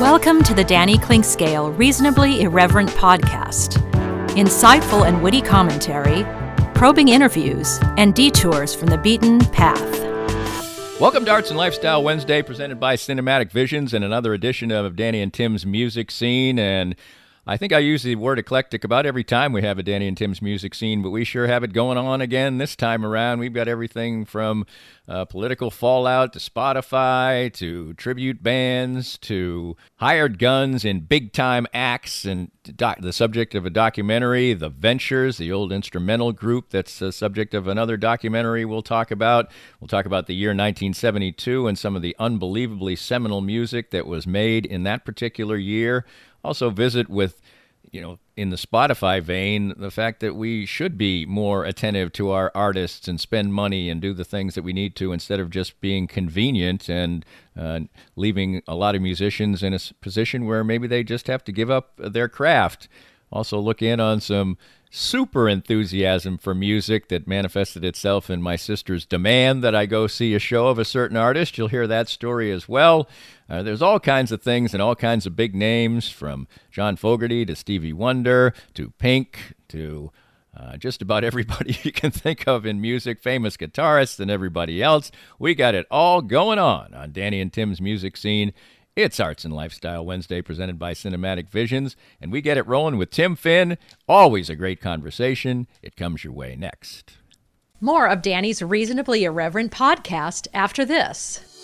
Welcome to the Danny Clinkscale Reasonably Irreverent podcast. Insightful and witty commentary, probing interviews, and detours from the beaten path. Welcome to Arts and Lifestyle Wednesday, presented by Cinematic Visions, and another edition of Danny and Tim's music scene. And I think I use the word eclectic about every time we have a Danny and Tim's music scene, but we sure have it going on again this time around. We've got everything from uh, political fallout to Spotify to tribute bands to hired guns in big time acts and doc- the subject of a documentary, The Ventures, the old instrumental group that's the subject of another documentary we'll talk about. We'll talk about the year 1972 and some of the unbelievably seminal music that was made in that particular year also visit with you know in the spotify vein the fact that we should be more attentive to our artists and spend money and do the things that we need to instead of just being convenient and uh, leaving a lot of musicians in a position where maybe they just have to give up their craft also look in on some super enthusiasm for music that manifested itself in my sister's demand that I go see a show of a certain artist. You'll hear that story as well. Uh, there's all kinds of things and all kinds of big names from John Fogerty to Stevie Wonder to Pink to uh, just about everybody you can think of in music, famous guitarists and everybody else. We got it all going on on Danny and Tim's music scene. It's Arts and Lifestyle Wednesday presented by Cinematic Visions, and we get it rolling with Tim Finn. Always a great conversation. It comes your way next. More of Danny's Reasonably Irreverent podcast after this.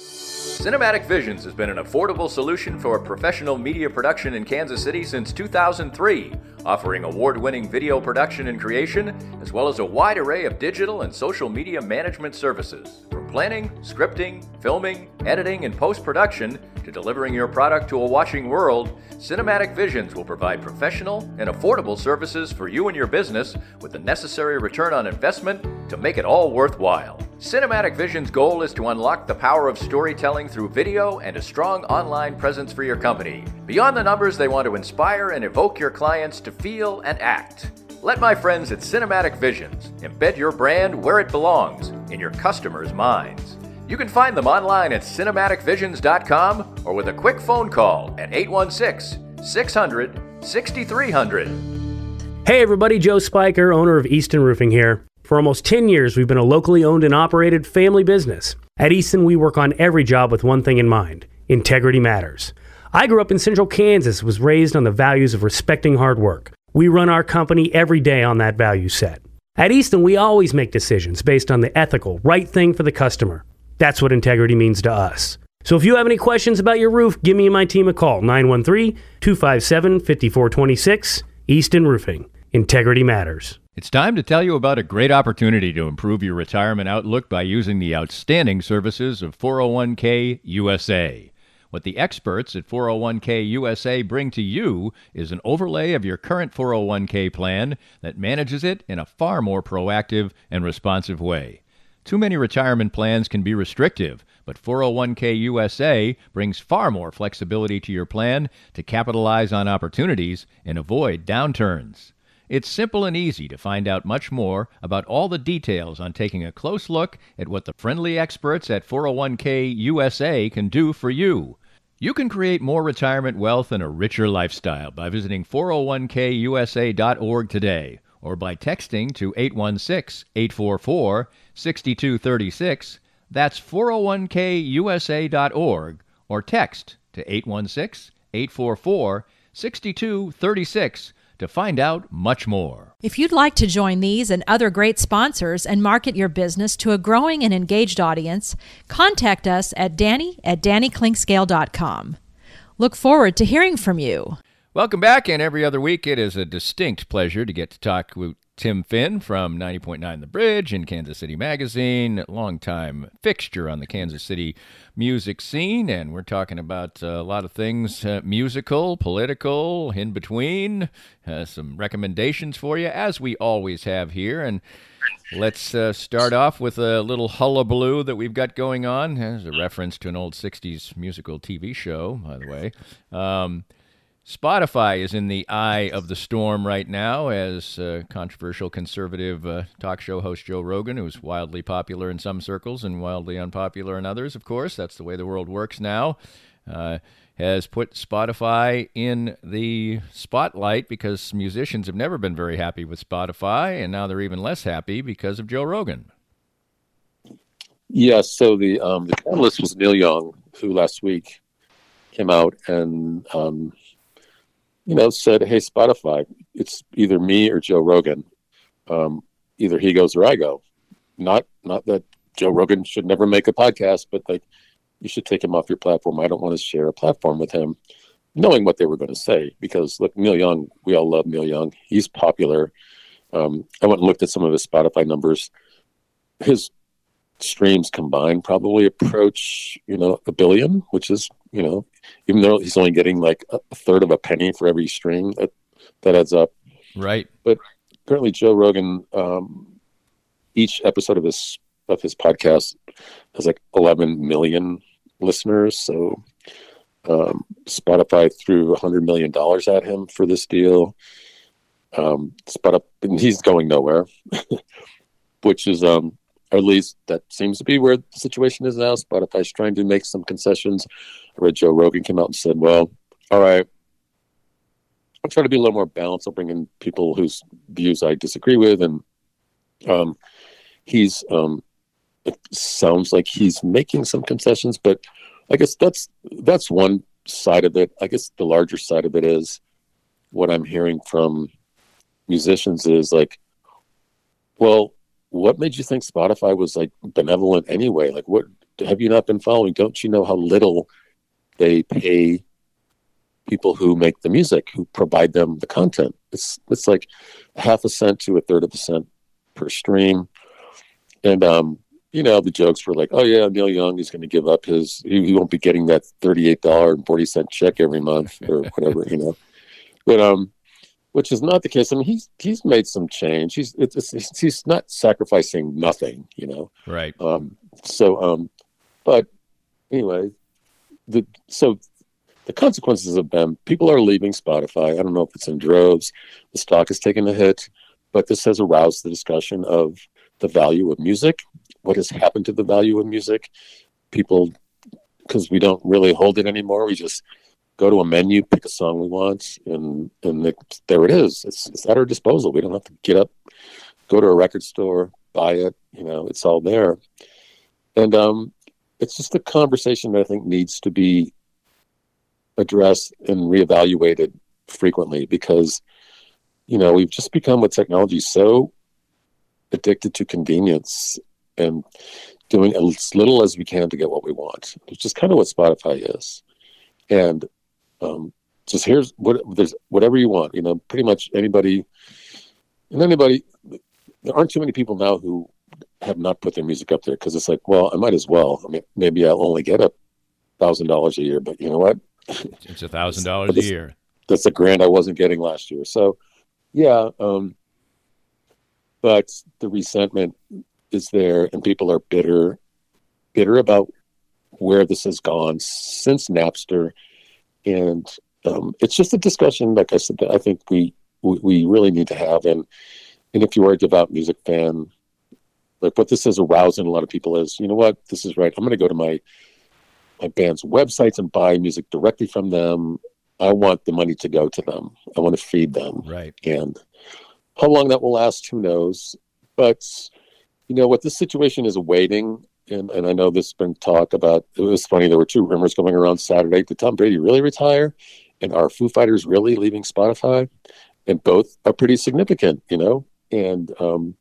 Cinematic Visions has been an affordable solution for professional media production in Kansas City since 2003, offering award winning video production and creation, as well as a wide array of digital and social media management services. From planning, scripting, filming, editing, and post production, to delivering your product to a watching world, Cinematic Visions will provide professional and affordable services for you and your business with the necessary return on investment to make it all worthwhile. Cinematic Vision's goal is to unlock the power of storytelling through video and a strong online presence for your company. Beyond the numbers, they want to inspire and evoke your clients to feel and act. Let my friends at Cinematic Visions embed your brand where it belongs in your customers' minds. You can find them online at cinematicvisions.com or with a quick phone call at 816 600 6300. Hey everybody, Joe Spiker, owner of Easton Roofing here. For almost 10 years, we've been a locally owned and operated family business. At Easton, we work on every job with one thing in mind integrity matters. I grew up in central Kansas, was raised on the values of respecting hard work. We run our company every day on that value set. At Easton, we always make decisions based on the ethical, right thing for the customer. That's what integrity means to us. So if you have any questions about your roof, give me and my team a call 913 257 5426. Easton Roofing. Integrity matters. It's time to tell you about a great opportunity to improve your retirement outlook by using the outstanding services of 401k USA. What the experts at 401k USA bring to you is an overlay of your current 401k plan that manages it in a far more proactive and responsive way. Too many retirement plans can be restrictive, but 401k USA brings far more flexibility to your plan to capitalize on opportunities and avoid downturns. It's simple and easy to find out much more about all the details on taking a close look at what the friendly experts at 401k USA can do for you. You can create more retirement wealth and a richer lifestyle by visiting 401kusa.org today or by texting to 816 844 6236. That's 401kusa.org or text to 816 844 6236 to find out much more. If you'd like to join these and other great sponsors and market your business to a growing and engaged audience, contact us at danny at dannyclinkscale.com. Look forward to hearing from you. Welcome back, and every other week it is a distinct pleasure to get to talk with Tim Finn from 90.9 The Bridge in Kansas City Magazine, longtime fixture on the Kansas City music scene. And we're talking about uh, a lot of things uh, musical, political, in between, uh, some recommendations for you, as we always have here. And let's uh, start off with a little hullabaloo that we've got going on. As a reference to an old 60s musical TV show, by the way. Um, Spotify is in the eye of the storm right now as uh, controversial conservative uh, talk show host Joe Rogan, who's wildly popular in some circles and wildly unpopular in others, of course. That's the way the world works now. Uh, has put Spotify in the spotlight because musicians have never been very happy with Spotify, and now they're even less happy because of Joe Rogan. Yes, so the um, the catalyst was Neil Young, who last week came out and um, you know, said, "Hey, Spotify, it's either me or Joe Rogan. Um, either he goes or I go. Not not that Joe Rogan should never make a podcast, but like you should take him off your platform. I don't want to share a platform with him." Knowing what they were going to say, because look, Neil Young, we all love Neil Young. He's popular. Um, I went and looked at some of his Spotify numbers. His streams combined probably approach you know a billion which is you know even though he's only getting like a third of a penny for every string, that that adds up right but currently joe rogan um, each episode of his of his podcast has like 11 million listeners so um, spotify threw 100 million dollars at him for this deal um spotify and he's going nowhere which is um or at least that seems to be where the situation is now. Spotify's trying to make some concessions. Read Joe Rogan came out and said, "Well, all right, I'll try to be a little more balanced. I'll bring in people whose views I disagree with." And um, he's um, it sounds like he's making some concessions, but I guess that's that's one side of it. I guess the larger side of it is what I'm hearing from musicians is like, well, what made you think Spotify was like benevolent anyway? Like, what have you not been following? Don't you know how little they pay people who make the music, who provide them the content? It's it's like half a cent to a third of a cent per stream, and um, you know the jokes were like, oh yeah, Neil Young is going to give up his, he, he won't be getting that thirty eight dollar and forty cent check every month or whatever, you know, but um which is not the case. I mean, he's he's made some change. He's it's, he's not sacrificing nothing, you know. Right. Um, so, um, but anyway, the so the consequences of them. People are leaving Spotify. I don't know if it's in droves. The stock has taken a hit, but this has aroused the discussion of the value of music. What has happened to the value of music? People, because we don't really hold it anymore. We just go to a menu, pick a song we want, and and it, there it is. It's, it's at our disposal. We don't have to get up, go to a record store, buy it. You know, it's all there. And um, it's just a conversation that I think needs to be addressed and reevaluated frequently because you know we've just become with technology so addicted to convenience and doing as little as we can to get what we want, which is kind of what Spotify is. And um, just here's what there's whatever you want. You know, pretty much anybody and anybody. There aren't too many people now who have not put their music up there because it's like, well, I might as well. I mean, maybe I'll only get a thousand dollars a year, but you know what? It's a thousand dollars a year. That's a grant I wasn't getting last year. So, yeah. Um, but the resentment is there, and people are bitter, bitter about where this has gone since Napster and um, it's just a discussion. Like I said, that I think we, we, we really need to have. And and if you are a devout music fan, like what this is arousing a lot of people is, you know what, this is right. I'm going to go to my my band's websites and buy music directly from them. I want the money to go to them. I want to feed them. Right. And how long that will last, who knows? But you know what this situation is awaiting and, and I know there's been talk about it was funny there were two rumors going around Saturday did Tom Brady really retire and are Foo Fighters really leaving Spotify and both are pretty significant you know and um,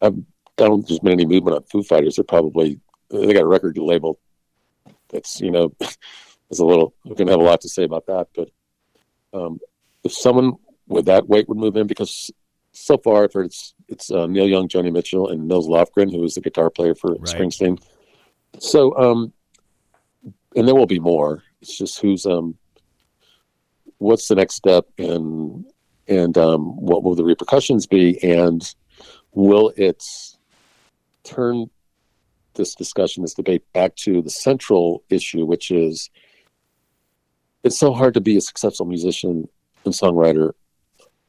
I've, I don't think there's been any movement on Foo Fighters they're probably they got a record label that's you know is a little we're gonna have a lot to say about that but um, if someone with that weight would move in because so far I've heard it's it's uh, Neil Young, Joni Mitchell, and Nils Lofgren, who is the guitar player for Right. Springsteen. So, um, and there will be more. It's just who's um, what's the next step, and and um, what will the repercussions be, and will it turn this discussion, this debate, back to the central issue, which is it's so hard to be a successful musician and songwriter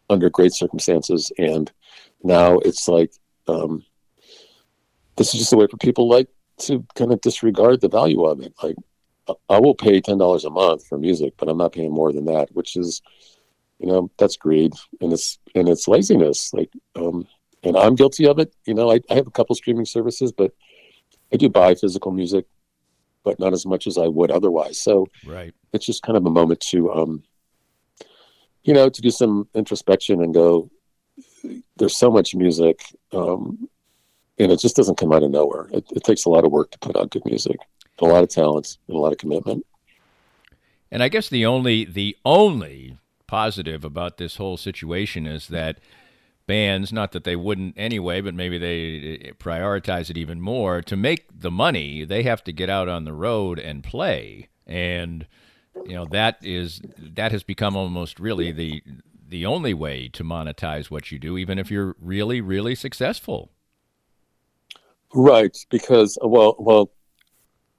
under great circumstances. And now it's like um, this is just a way for people like to kind of disregard the value of it. Like I- will pay $10 a month for music but i'm not paying more than that which is you know that's greed and it's and it's laziness. Like um and i'm guilty of it. You know i, I have a couple streaming services but i do buy physical music but not as much as i would otherwise. So Right. it's just kind of a moment to um you know to do some introspection and go there's so much music um and it just doesn't come out of nowhere. It, it takes a lot of work to put out good music a lot of talent and a lot of commitment. And I guess the only the only positive about this whole situation is that bands, not that they wouldn't anyway, but maybe they uh, prioritize it even more to make the money. They have to get out on the road and play, and you know that is that has become almost really the the only way to monetize what you do, even if you're really really successful. right because well well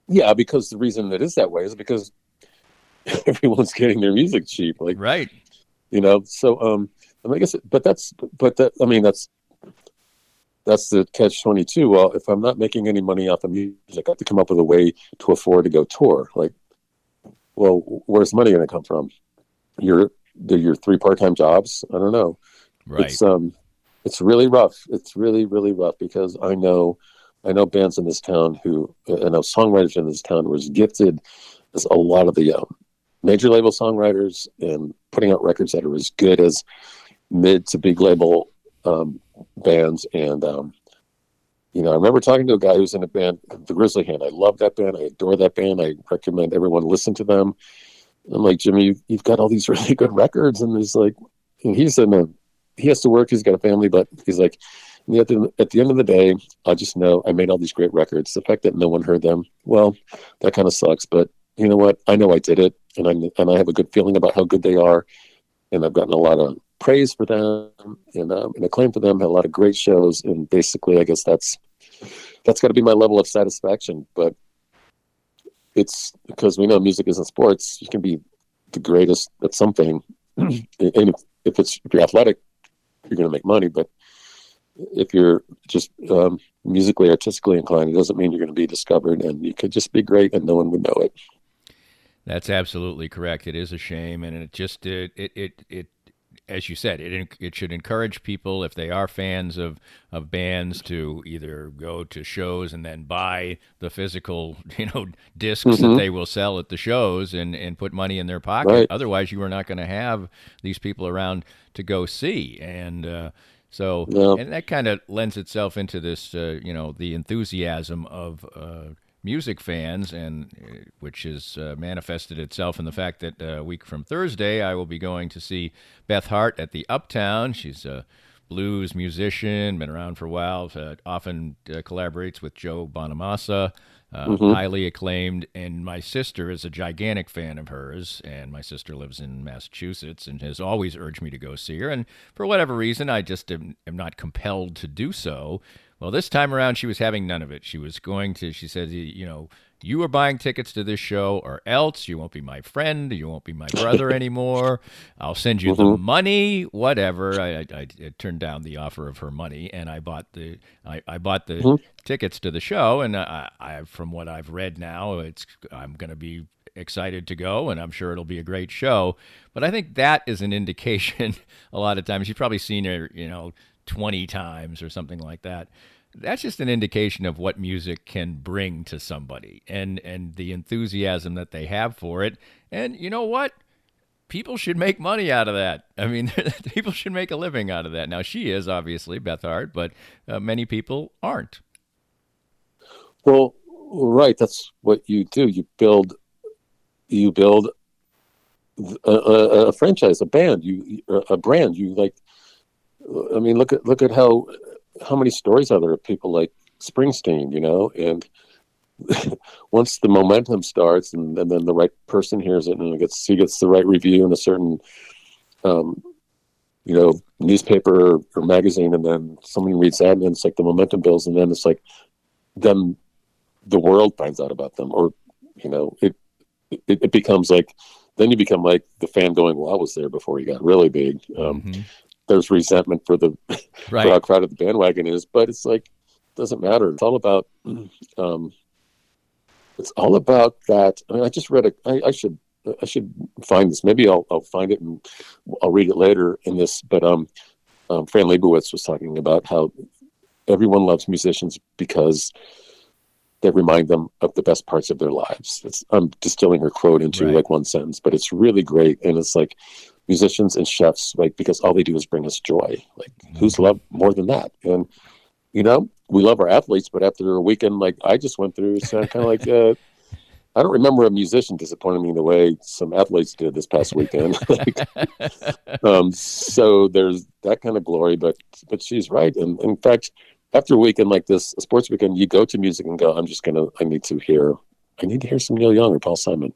yeah because the reason it is that way is because everyone's getting their music cheap like Right. you know so um and i guess but that's but that i mean that's that's the catch 22 well if i'm not making any money off of music i have to come up with a way to afford to go tour. Like well where's money going to come from? Your your three part-time jobs? I don't know. Right. it's um it's really rough. It's really really rough because i know i know bands in this town who i know songwriters in this town who are as gifted as a lot of the um, major label songwriters and putting out records that are as good as mid to big label um, bands. And um, you know i remember talking to a guy who's in a band the Grisly Hand. I love that band. I adore that band. I recommend everyone listen to them. I'm like jimmy you, you've got all these really good records. And he's like and he's in a he has to work. He's got a family. But he's like at the, at the end of the day i just know i made all these great records. The fact that no one heard them well that kind of sucks. But you know what? I know i did it and i and i have a good feeling about how good they are and i've gotten a lot of praise for them and, um, and acclaim for them. Had a lot of great shows and basically i guess that's that's got to be my level of satisfaction but it's because we know music isn't sports. You can be the greatest at something and if, if it's if you're athletic you're going to make money but if you're just um, musically artistically inclined it doesn't mean you're going to be discovered and you could just be great and no one would know it. That's absolutely correct. It is a shame, and it just it it it, it as you said, it it should encourage people if they are fans of of bands to either go to shows and then buy the physical you know discs that Mhm. they will sell at the shows and and put money in their pocket. Right. Otherwise, you are not going to have these people around to go see and. Uh, so, Yeah. and that kind of lends itself into this, uh, you know, the enthusiasm of uh, music fans, and uh, which has uh, manifested itself in the fact that uh, a week from Thursday, I will be going to see Beth Hart at the Uptown. She's a blues musician, been around for a while, uh, often uh, collaborates with Joe Bonamassa. Uh, Highly acclaimed, and my sister is a gigantic fan of hers. And my sister lives in Massachusetts and has always urged me to go see her. And for whatever reason, I just am, am not compelled to do so. Well, this time around, she was having none of it. She was going to, she said, you know, you are buying tickets to this show, or else you won't be my friend. You won't be my brother anymore. I'll send you the mm-hmm. money, whatever. I, I, I turned down the offer of her money, and I bought the I, I bought the mm-hmm. tickets to the show. And I, I, from what I've read now, it's I'm going to be excited to go, and I'm sure it'll be a great show. But I think that is an indication. a lot of times, you've probably seen her, you know, 20 times or something like that that's just an indication of what music can bring to somebody and and the enthusiasm that they have for it and you know what people should make money out of that i mean people should make a living out of that now she is obviously beth hart but uh, many people aren't Well, right. That's what you do. You build, you build a, a, a franchise, a band, you a brand. You like I mean, look at look at how how many stories are there of people like Springsteen, you know, and once the momentum starts and, and, then the right person hears it and it gets he gets the right review in a certain um, you know newspaper or, magazine and then someone reads that and then it's like the momentum builds and then it's like then the world finds out about them or you know it it, it becomes like then you become like the fan going well i was there before he got really big um, mm-hmm. There's resentment for the right. for how crowded the bandwagon is but it's like doesn't matter it's all about um, it's all about that I, mean, I just read a I, I should I should find this. Maybe I'll I'll find it and I'll read it later in this. But um, um, Fran Lebowitz was talking about how everyone loves musicians because they remind them of the best parts of their lives. It's, I'm distilling her quote into right. like one sentence, but it's really great. And it's like musicians and chefs, like because all they do is bring us joy. Like mm-hmm. who's loved more than that? And you know, we love our athletes, but after a weekend like I just went through, it's kind of like uh, I don't remember a musician disappointing me the way some athletes did this past weekend. like, um, so there's that kind of glory, but but she's right. And in fact, after a weekend like this, a sports weekend, you go to music and go, I'm just gonna, I need to hear, I need to hear some Neil Young or Paul Simon.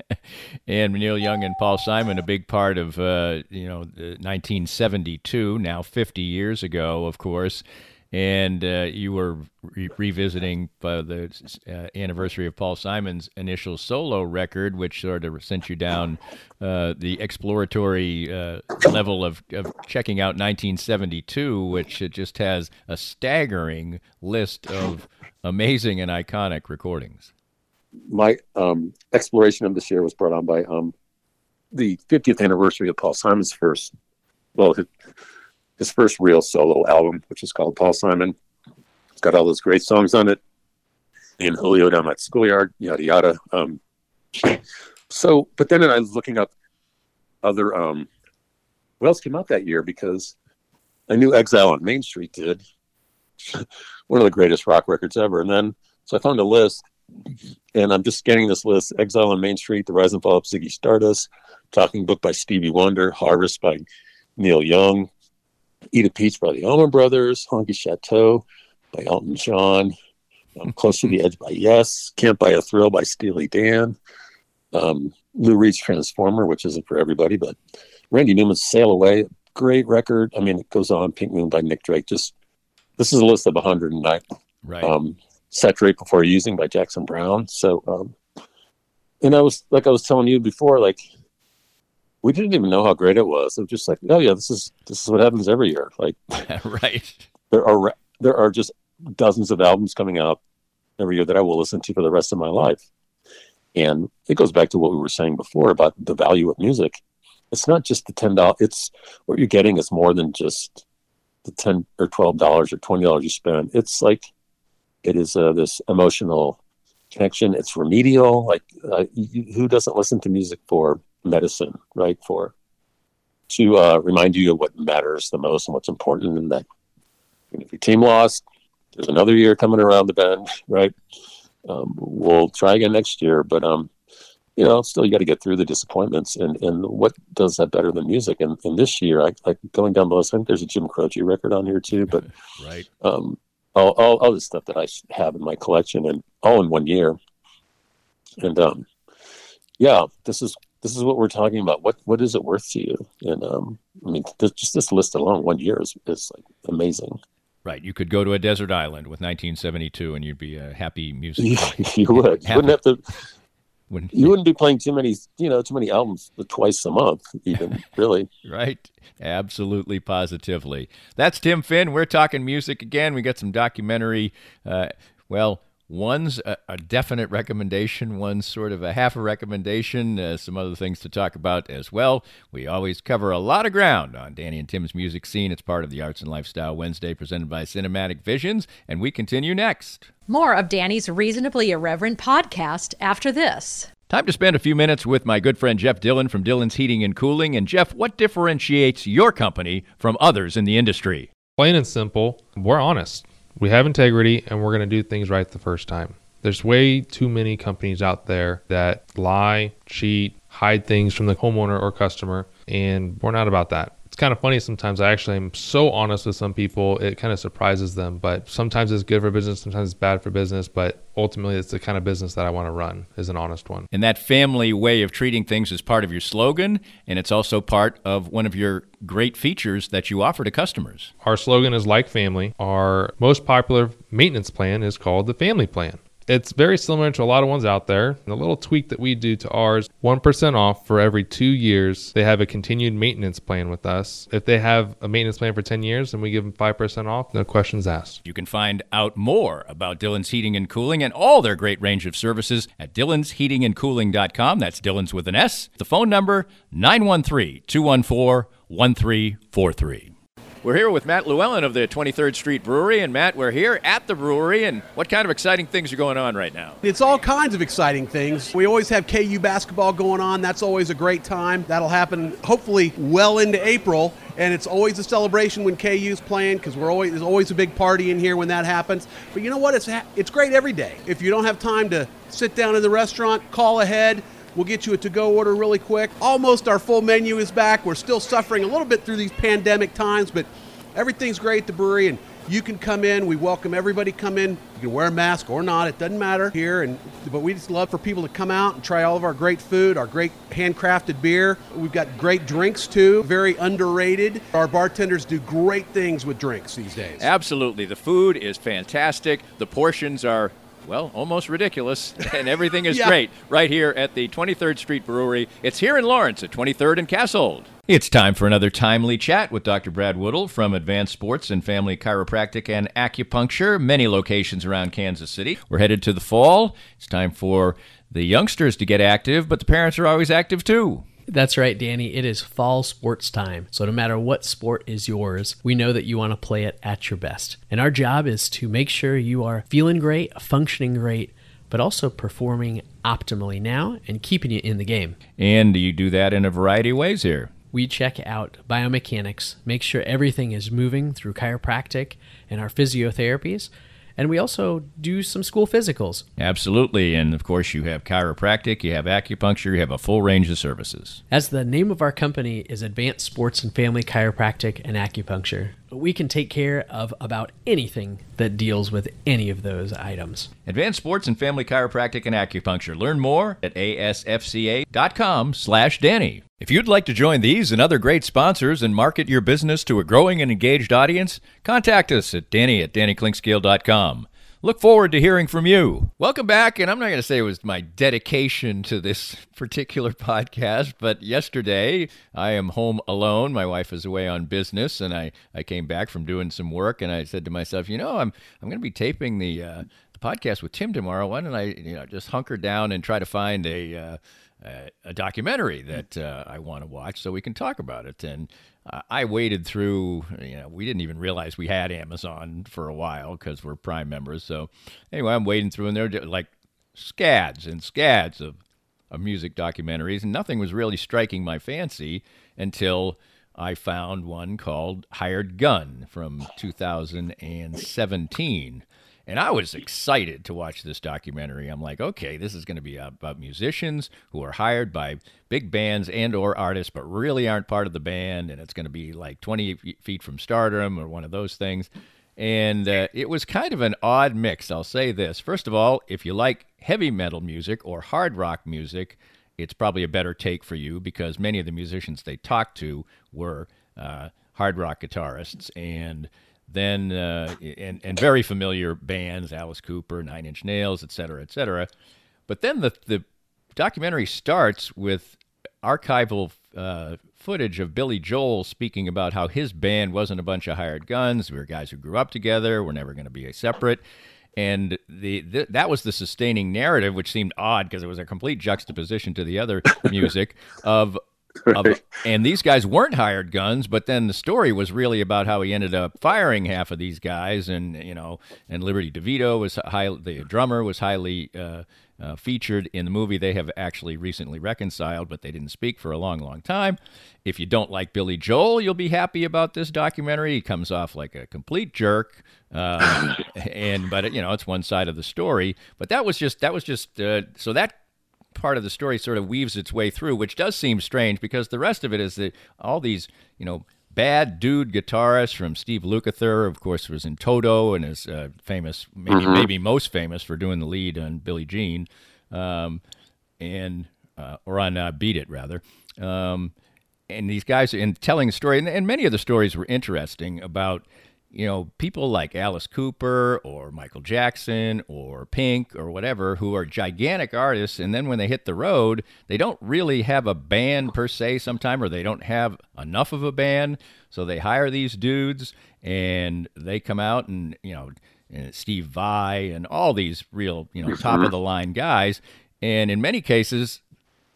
and Neil Young and Paul Simon, a big part of uh, you know 1972, now 50 years ago, of course and uh, you were re- revisiting uh, the uh, anniversary of Paul Simon's initial solo record, which sort of sent you down uh, the exploratory uh, level of, of checking out 1972, which it just has a staggering list of amazing and iconic recordings. My um, exploration of this year was brought on by um, the 50th anniversary of Paul Simon's first, well, his first real solo album, which is called Paul Simon. It's got all those great songs on it. And Julio down at schoolyard, yada yada. Um, so, but then I was looking up other um, what else came out that year because I knew Exile on Main Street did one of the greatest rock records ever. And then so I found a list, and I'm just scanning this list: Exile on Main Street, The Rise and Fall of Ziggy Stardust, Talking Book by Stevie Wonder, Harvest by Neil Young, Eat a Peach by the Allman Brothers, Honky Chateau by Elton John, um, Close to the Edge by Yes, Can't Buy a Thrill by Steely Dan, um, Lou Reed's Transformer, which isn't for everybody, but Randy Newman's Sail Away, great record. I mean, it goes on. Pink Moon by Nick Drake. Just this is a list of 109. Right. Um, Saturate Before Using by Jackson Browne. So, um, and I was like I was telling you before, like we didn't even know how great it was. It was just like, oh yeah, this is this is what happens every year. Like, right? There are there are just dozens of albums coming out every year that I will listen to for the rest of my life. And it goes back to what we were saying before about the value of music. It's not just the ten dollars. It's what you're getting is more than just the ten or twelve dollars or twenty dollars you spend. It's like it is uh, this emotional connection. It's remedial. Like uh, you, who doesn't listen to music for medicine, right? For to uh, remind you of what matters the most and what's important, and that if your team lost, there's another year coming around the bend, right? Um, we'll try again next year, but um, you know, still you got to get through the disappointments. And and what does that better than music? And, and this year, I like going down the list. I think there's a Jim Croce record on here too, but right. Um, all, all, all the stuff that I have in my collection, and all in one year. And um, yeah, this is this is what we're talking about. What what is it worth to you? And um, I mean, just this list alone, one year is, is like amazing. Right. You could go to a desert island with 1972, and you'd be a happy music. you would. You wouldn't have to. Wouldn't, you wouldn't be playing too many, you know, too many albums twice a month, even really. right. Absolutely, positively. That's Tim Finn. We're talking music again. We got some documentary. Uh, well, One's a, a, definite recommendation, one's sort of a half a recommendation, uh, some other things to talk about as well. We always cover a lot of ground on Danny and Tim's music scene. It's part of the Arts and Lifestyle Wednesday presented by Cinematic Visions, and we continue next. More of Danny's Reasonably Irreverent podcast after this. Time to spend a few minutes with my good friend Jeff Dillon from Dillon's Heating and Cooling. And Jeff, what differentiates your company from others in the industry? Plain and simple, we're honest we have integrity and we're going to do things right the first time. There's way too many companies out there that lie, cheat, hide things from the homeowner or customer, and we're not about that. It's kind of funny sometimes. I actually am so honest with some people, it kind of surprises them. But sometimes it's good for business, sometimes it's bad for business. But ultimately, it's the kind of business that I want to run is an honest one. And that family way of treating things is part of your slogan, and it's also part of one of your great features that you offer to customers. Our slogan is like family. Our most popular maintenance plan is called the family plan. It's very similar to a lot of ones out there. The little tweak that we do to ours 1% off for every two years. They have a continued maintenance plan with us. If they have a maintenance plan for 10 years, then we give them 5% off, no questions asked. You can find out more about Dillon's Heating and Cooling and all their great range of services at dillonsheatingandcooling.com. That's Dillon's with an S. The phone number 913 214 1343. We're here with Matt Llewellyn of the 23rd Street Brewery. And Matt, we're here at the brewery. And what kind of exciting things are going on right now? It's all kinds of exciting things. We always have KU basketball going on. That's always a great time. That'll happen hopefully well into April. And it's always a celebration when KU's playing because we're always there's always a big party in here when that happens. But you know what? It's it's great every day. If you don't have time to sit down in the restaurant, call ahead. We'll get you a to go order really quick. Almost our full menu is back. We're still suffering a little bit through these pandemic times, but everything's great at the brewery and you can come in. We welcome everybody come in. You can wear a mask or not. It doesn't matter here. And but we just love for people to come out and try all of our great food, our great handcrafted beer. We've got great drinks too. Very underrated. Our bartenders do great things with drinks these days. Absolutely. The food is fantastic. The portions are well, almost ridiculous, and everything is Yeah. great right here at the 23rd Street Brewery. It's here in Lawrence at 23rd and Kasold. It's time for another timely chat with Dr. Brad Woodle from Advanced Sports and Family Chiropractic and Acupuncture, many locations around Kansas City. We're headed to the fall. It's time for the youngsters to get active, but the parents are always active too. That's right, Danny. It is fall sports time. So, no matter what sport is yours, we know that you want to play it at your best. And our job is to make sure you are feeling great, functioning great, but also performing optimally now and keeping you in the game. And you do that in a variety of ways here. We check out biomechanics, make sure everything is moving through chiropractic and our physiotherapies. And we also do some school physicals. Absolutely. And of course, you have chiropractic, you have acupuncture, you have a full range of services. As the name of our company is Advanced Sports and Family Chiropractic and Acupuncture, we can take care of about anything that deals with any of those items. Advanced Sports and Family Chiropractic and Acupuncture. Learn more at asfca.com slash Danny. If you'd like to join these and other great sponsors and market your business to a growing and engaged audience, contact us at danny at dannyclinkscale.com. Look forward to hearing from you. Welcome back, and I'm not going to say it was my dedication to this particular podcast, but yesterday I am home alone. My wife is away on business, and I, I came back from doing some work, and I said to myself, you know, I'm I'm going to be taping the uh, the podcast with Tim tomorrow. Why don't I, you know, just hunker down and try to find a uh, a, documentary that uh, I want to watch so we can talk about it. And uh, I waited through, you know, we didn't even realize we had Amazon for a while because we're Prime members. So anyway, I'm wading through, and they're ju- like scads and scads of, of music documentaries, and nothing was really striking my fancy until I found one called Hired Gun from 2017. And I was excited to watch this documentary. I'm like, okay, this is going to be about musicians who are hired by big bands and or artists, but really aren't part of the band, and it's going to be like 20 feet from stardom or one of those things. And uh, it was kind of an odd mix. I'll say this: first of all, if you like heavy metal music or hard rock music, it's probably a better take for you because many of the musicians they talked to were uh, hard rock guitarists and then uh, and, and very familiar bands alice cooper nine inch nails et cetera et cetera. But then the, the documentary starts with archival uh, footage of billy joel speaking about how his band wasn't a bunch of hired guns. We were guys who grew up together. We're never going to be a separate. And the, the that was the sustaining narrative, which seemed odd because it was a complete juxtaposition to the other music of. Of, and these guys weren't hired guns, but then the story was really about how he ended up firing half of these guys, and you know, and Liberty DeVito was high, the drummer was highly uh, uh, featured in the movie. They have actually recently reconciled, but they didn't speak for a long, long time. If you don't like Billy Joel, you'll be happy about this documentary. He comes off like a complete jerk, uh, and but you know it's one side of the story. But that was just that was just uh, so that part of the story sort of weaves its way through, which does seem strange because the rest of it is that all these you know bad dude guitarist from Steve Lukather, of course, was in Toto and is uh, famous, maybe Mhm. maybe most famous for doing the lead on Billie Jean, um, and uh, or on uh, Beat It rather. Um, and these guys in telling the story, and, and many of the stories were interesting about you know people like Alice Cooper or Michael Jackson or Pink or whatever who are gigantic artists, and then when they hit the road, they don't really have a band per se. Sometime or they don't have enough of a band, so they hire these dudes and they come out and you know Steve Vai and all these real you know top of the line guys, and in many cases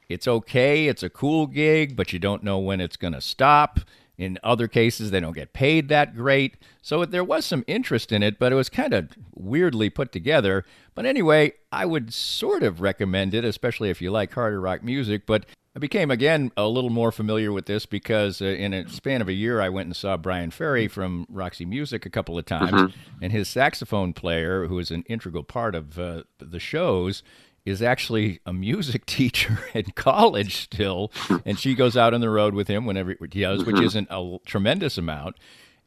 it's okay, it's a cool gig, but you don't know when it's going to stop. In other cases, they don't get paid that great. So there was some interest in it, but it was kind of weirdly put together. But anyway, I would sort of recommend it, especially if you like harder rock music. But I became again a little more familiar with this because uh, in a span of a year, I went and saw Bryan Ferry from Roxy Music a couple of times, Mhm. and his saxophone player, who is an integral part of uh, the shows, is actually a music teacher in college still, and she goes out on the road with him whenever he does, which Mhm. isn't a tremendous amount.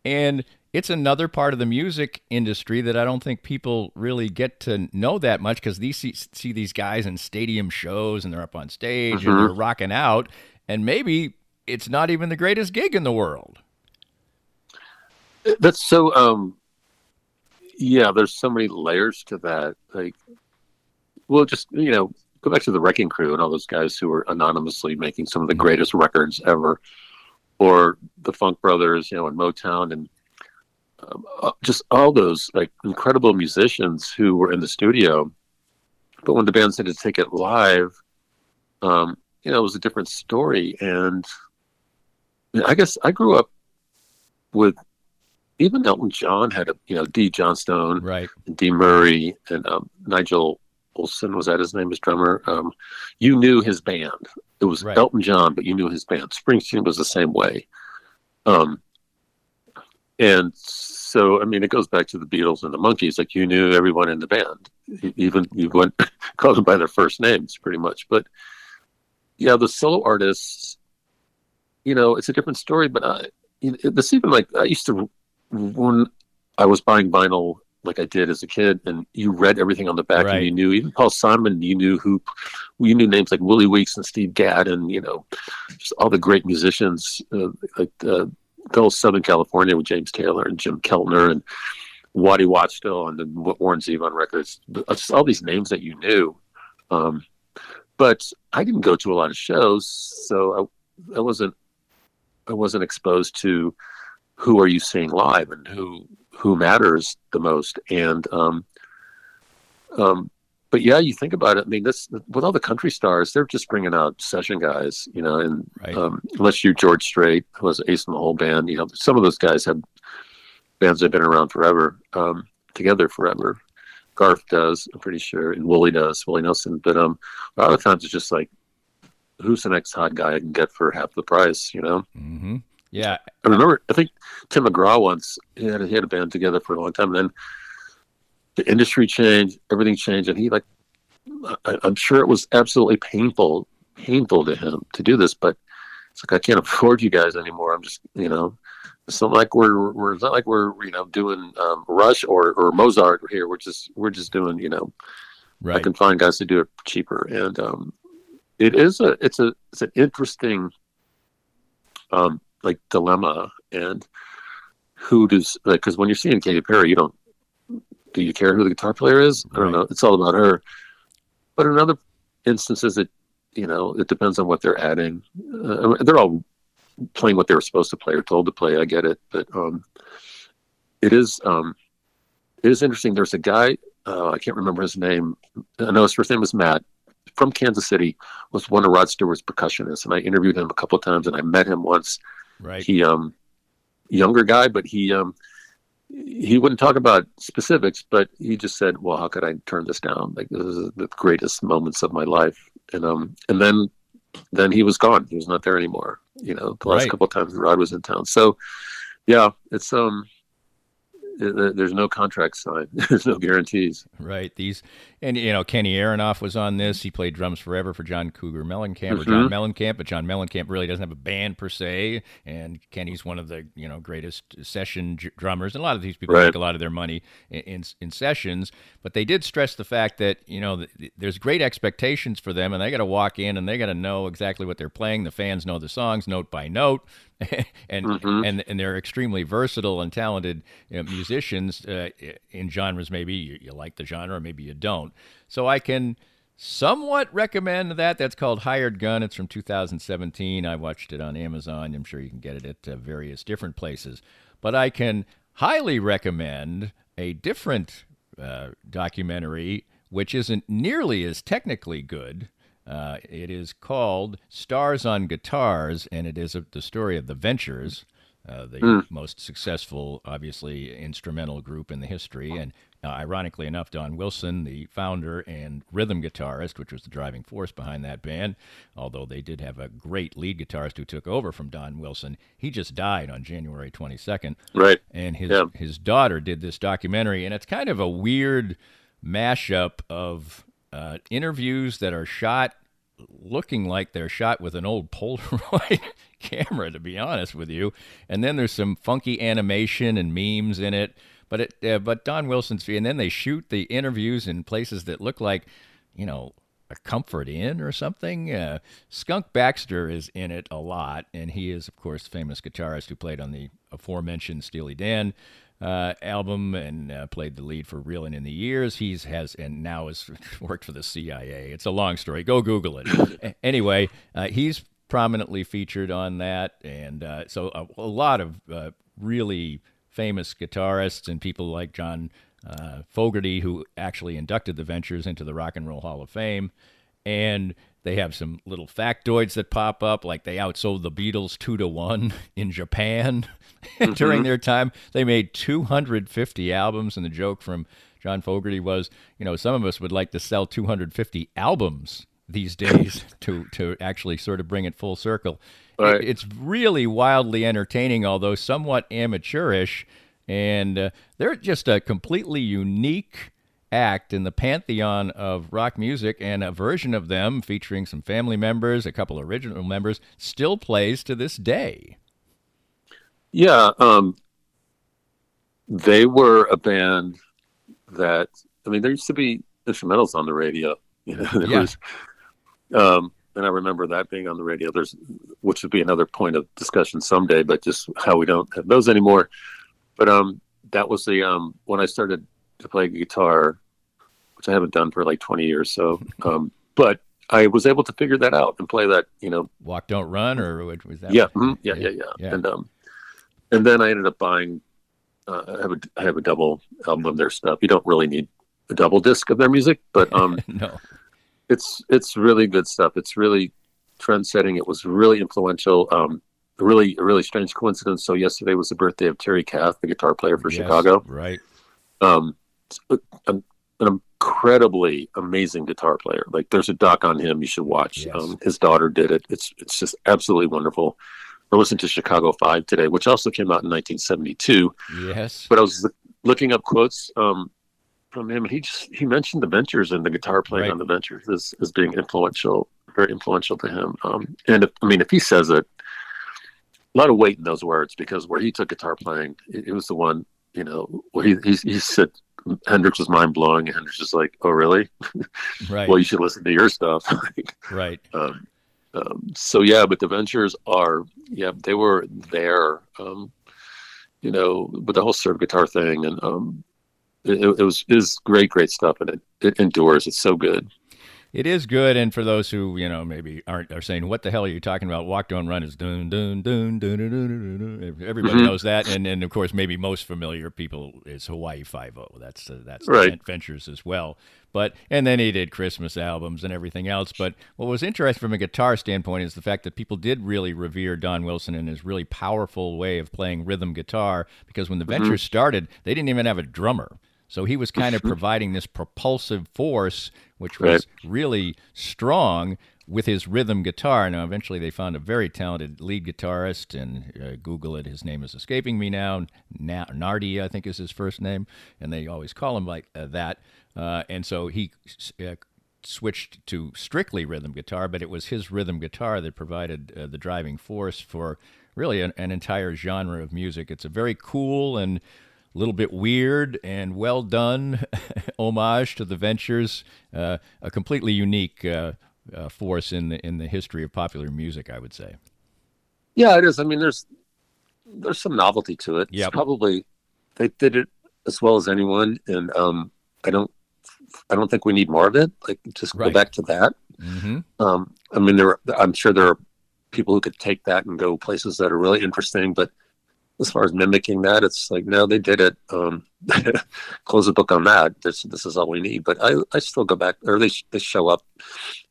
And it's another part of the music industry that I don't think people really get to know that much because these see, see these guys in stadium shows and they're up on stage and Mhm. they're rocking out, and maybe it's not even the greatest gig in the world. That's so. Um, yeah, there's so many layers to that. Like, well, just you know, go back to the Wrecking Crew and all those guys who were anonymously making some of the greatest records ever, or the Funk Brothers, you know, in Motown, and um, uh, just all those like incredible musicians who were in the studio. But when the band said to take it live, um, you know, it was a different story. And I guess I grew up with even Elton John had a you know D Johnstone, right, and Dee Murray, and um, Nigel Olsson was that his name, his drummer. Um, you knew his band. It was Right. Elton John, but you knew his band. Springsteen was the same way. Um, and so I mean, it goes back to the Beatles and the Monkees. Like you knew everyone in the band, even you went called them by their first names, pretty much. But yeah, the solo artists, you know, it's a different story. But I, this even like I used to when I was buying vinyl like I did as a kid, and you read everything on the back, Right. and you knew even Paul Simon, you knew who, you knew names like Willie Weeks and Steve Gadd, and you know, just all the great musicians uh, like uh, the whole Southern California with James Taylor and Jim Keltner and Waddy Wachtel and then Warren Zevon records, just all these names that you knew. Um, but I didn't go to a lot of shows, so I, I wasn't I wasn't exposed to who are you seeing live and who who matters the most. And um um but yeah you think about it. I mean this with all the country stars they're just bringing out session guys you know and Right. um unless you're george strait who was Ace in the Hole Band. You know some of those guys have bands that have been around forever um together forever. Garth does i'm pretty sure and wooly does willie nelson. But um a lot of times it's just like who's the next hot guy i can get for half the price you know? Hmm Yeah, I remember, I think Tim McGraw once he had, he had a band together for a long time, and then the industry changed, everything changed, and he like, I, I'm sure it was absolutely painful, painful to him to do this, but it's like I can't afford you guys anymore. I'm just, you know, it's not like we're, we're it's not like we're you know doing um, Rush or or Mozart here. We're just we're just doing you know, Right. I can find guys to do it cheaper, and um, it is a it's a it's an interesting um like dilemma and who does like because when you're seeing Katy Perry, you don't do you care who the guitar player is? I don't Right. know. It's all about her. But in other instances, it you know it depends on what they're adding. Uh, they're all playing what they were supposed to play or told to play. I get it, but um, it is um, it is interesting. There's a guy uh, I can't remember his name. I know his first name was Matt from Kansas City. Was one of Rod Stewart's percussionists, and I interviewed him a couple of times, and I met him once Right. he um younger guy but he um he wouldn't talk about specifics but he just said well how could i turn this down like this is the greatest moments of my life and um and then then he was gone he was not there anymore you know the last Right. couple of times rod was in town so yeah it's um there's no contract signed. There's no guarantees. Right. These and you know Kenny Aronoff was on this. He played drums forever for John Cougar Mellencamp mm-hmm. or John Mellencamp, but John Mellencamp really doesn't have a band per se. And Kenny's one of the you know greatest session j- drummers. And a lot of these people right. make a lot of their money in, in, in sessions. But they did stress the fact that you know th- there's great expectations for them, and they got to walk in and they got to know exactly what they're playing. The fans know the songs note by note. and mm-hmm. and and they're extremely versatile and talented you know, musicians uh, in genres. Maybe you, you, like the genre, maybe you don't. So I can somewhat recommend that. That's called Hired Gun. It's from 2017. I watched it on Amazon. I'm sure you can get it at uh, various different places. But I can highly recommend a different uh, documentary, which isn't nearly as technically good uh, it is called Stars on Guitars, and it is a, the story of the Ventures, uh, the mm. most successful, obviously, instrumental group in the history. And uh, ironically enough, Don Wilson, the founder and rhythm guitarist, which was the driving force behind that band, although they did have a great lead guitarist who took over from Don Wilson, he just died on January 22nd. Right. And his, yeah. his daughter did this documentary, and it's kind of a weird mashup of uh, interviews that are shot looking like they're shot with an old Polaroid camera, to be honest with you. And then there's some funky animation and memes in it. But it, uh, but Don Wilson's, and then they shoot the interviews in places that look like, you know, a Comfort Inn or something. Uh, Skunk Baxter is in it a lot, and he is, of course, famous guitarist who played on the aforementioned Steely Dan uh, album and uh, played the lead for Reelin' in the Years. He's has and now has worked for the CIA. It's a long story. Go Google it. anyway, uh, he's prominently featured on that, and uh, so a, a, lot of uh, really famous guitarists and people like John uh, Fogerty, who actually inducted the Ventures into the Rock and Roll Hall of Fame, and they have some little factoids that pop up, like they outsold the Beatles two to one in Japan mm-hmm. during their time. They made 250 albums, and the joke from John Fogerty was, you know, some of us would like to sell 250 albums these days to to actually sort of bring it full circle. Right. It, it's really wildly entertaining, although somewhat amateurish, and uh, they're just a completely unique act in the pantheon of rock music, and a version of them featuring some family members, a couple original members, still plays to this day. Yeah, um, they were a band that I mean, there used to be instrumentals on the radio. You know, there yeah. was, um, and I remember that being on the radio. There's, which would be another point of discussion someday, but just how we don't have those anymore. But um, that was the um when I started to play guitar which I haven't done for like 20 years. So, um, but I was able to figure that out and play that, you know, walk, don't run, or was that? Yeah, mm-hmm, yeah, yeah, yeah, yeah, And um, and then I ended up buying. Uh, I have a I have a double album of their stuff. You don't really need a double disc of their music, but um, no, it's it's really good stuff. It's really trend setting. It was really influential. Um, really really strange coincidence. So yesterday was the birthday of Terry Kath, the guitar player for yes, Chicago. Right. Um, an, an incredibly amazing guitar player. Like there's a doc on him you should watch. Yes. Um, his daughter did it. It's it's just absolutely wonderful. I listened to Chicago Five today, which also came out in 1972. Yes. But I was looking up quotes um, from him, and he just he mentioned the Ventures and the guitar playing right. on the Ventures as, as being influential, very influential to him. Um, and if, I mean, if he says it, a lot of weight in those words because where he took guitar playing, it, it was the one you know where he he, he said Hendrix was mind blowing. Hendrix is like, "Oh, really? Right. well, you should listen to your stuff." right. Um, um, so yeah, but the Ventures are yeah they were there, um, you know, with the whole surf guitar thing, and um, it, it was is great, great stuff, and it, it endures. It's so good. It is good, and for those who you know maybe aren't are saying, "What the hell are you talking about?" Walk, don't run is dun dun dun dun dun dun. dun. Everybody mm-hmm. knows that, and and of course maybe most familiar people is Hawaii Five O. That's uh, that's right. Ventures as well. But and then he did Christmas albums and everything else. But what was interesting from a guitar standpoint is the fact that people did really revere Don Wilson and his really powerful way of playing rhythm guitar. Because when the mm-hmm. Ventures started, they didn't even have a drummer. So he was kind of providing this propulsive force which was really strong with his rhythm guitar. Now, eventually, they found a very talented lead guitarist, and uh, Google it. His name is escaping me now. Na- Nardi, I think, is his first name, and they always call him like uh, that. Uh, and so he uh, switched to strictly rhythm guitar, but it was his rhythm guitar that provided uh, the driving force for really an, an entire genre of music. It's a very cool and a little bit weird and well done homage to the Ventures, uh, a completely unique uh, uh, force in the in the history of popular music, I would say. Yeah, it is. I mean, there's there's some novelty to it. Yeah, probably they did it as well as anyone, and um, I don't I don't think we need more of it. Like just Right. go back to that. hmm Um, I mean, there. I'm sure there are people who could take that and go places that are really interesting, but as far as mimicking that, it's like no, they did it. Um, close the book on that. This this is all we need. But I, I still go back, or they they show up,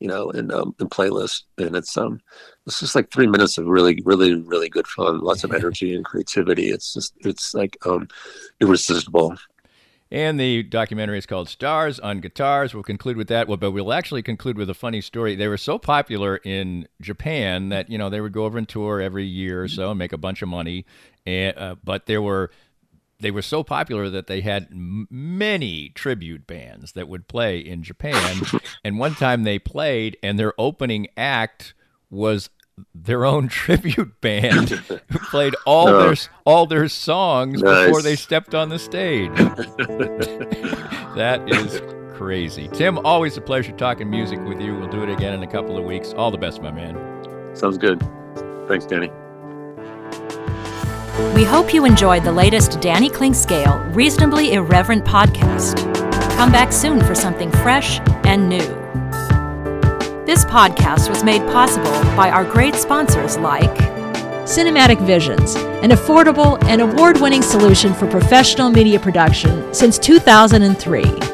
you know, in um, in playlist, and it's um, it's just like three minutes of really, really, really good fun, lots of energy and creativity. It's just it's like um, irresistible. And the documentary is called Stars on Guitars. We'll conclude with that. Well, but we'll actually conclude with a funny story. They were so popular in Japan that you know they would go over and tour every year or so and make a bunch of money. And uh, but there were they were so popular that they had m- many tribute bands that would play in Japan. and one time they played, and their opening act was their own tribute band who played all Oh. their all their songs before they stepped on the stage. that is crazy. Tim, always a pleasure talking music with you. We'll do it again in a couple of weeks. All the best, my man. Sounds good. Thanks, Danny. We hope you enjoyed the latest Danny Klingscale Reasonably Irreverent podcast. Come back soon for something fresh and new. This podcast was made possible by our great sponsors like Cinematic Visions, an affordable and award winning solution for professional media production since 2003.